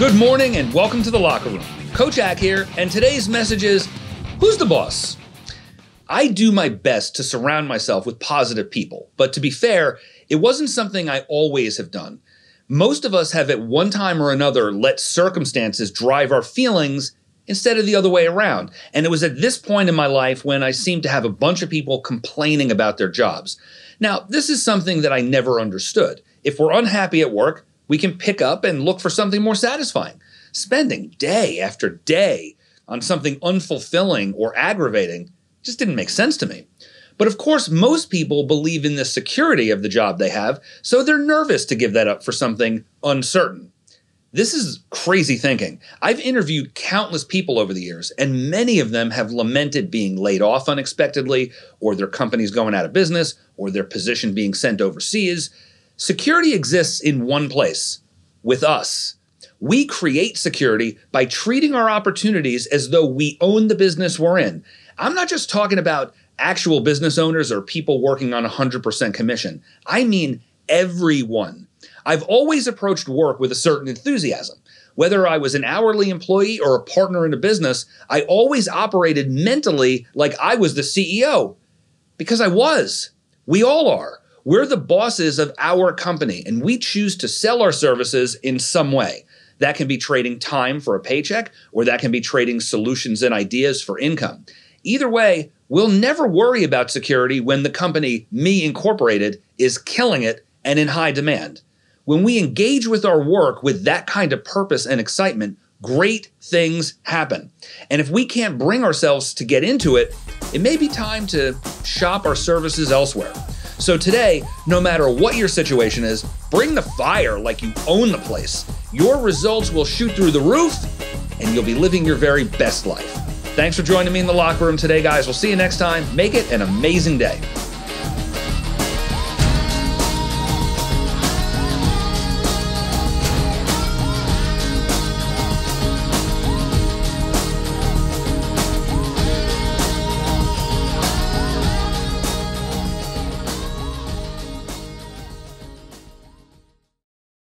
Good morning and welcome to the locker room. Coach Ack here, and today's message is Who's the boss? I do my best to surround myself with positive people, but to be fair, it wasn't something I always have done. Most of us have at one time or another let circumstances drive our feelings instead of the other way around. And it was at this point in my life when I seemed to have a bunch of people complaining about their jobs. Now, this is something that I never understood. If we're unhappy at work, we can pick up and look for something more satisfying. Spending day after day on something unfulfilling or aggravating just didn't make sense to me. But of course, most people believe in the security of the job they have, so they're nervous to give that up for something uncertain. This is crazy thinking. I've interviewed countless people over the years, and many of them have lamented being laid off unexpectedly, or their companies going out of business, or their position being sent overseas. Security exists in one place with us. We create security by treating our opportunities as though we own the business we're in. I'm not just talking about actual business owners or people working on 100% commission. I mean everyone. I've always approached work with a certain enthusiasm. Whether I was an hourly employee or a partner in a business, I always operated mentally like I was the CEO. Because I was. We all are. We're the bosses of our company and we choose to sell our services in some way. That can be trading time for a paycheck, or that can be trading solutions and ideas for income. Either way, we'll never worry about security when the company, Me Incorporated, is killing it and in high demand. When we engage with our work with that kind of purpose and excitement, great things happen. And if we can't bring ourselves to get into it, it may be time to shop our services elsewhere. So today, no matter what your situation is, bring the fire like you own the place. Your results will shoot through the roof, and you'll be living your very best life. Thanks for joining me in the locker room today, guys. We'll see you next time. Make it an amazing day.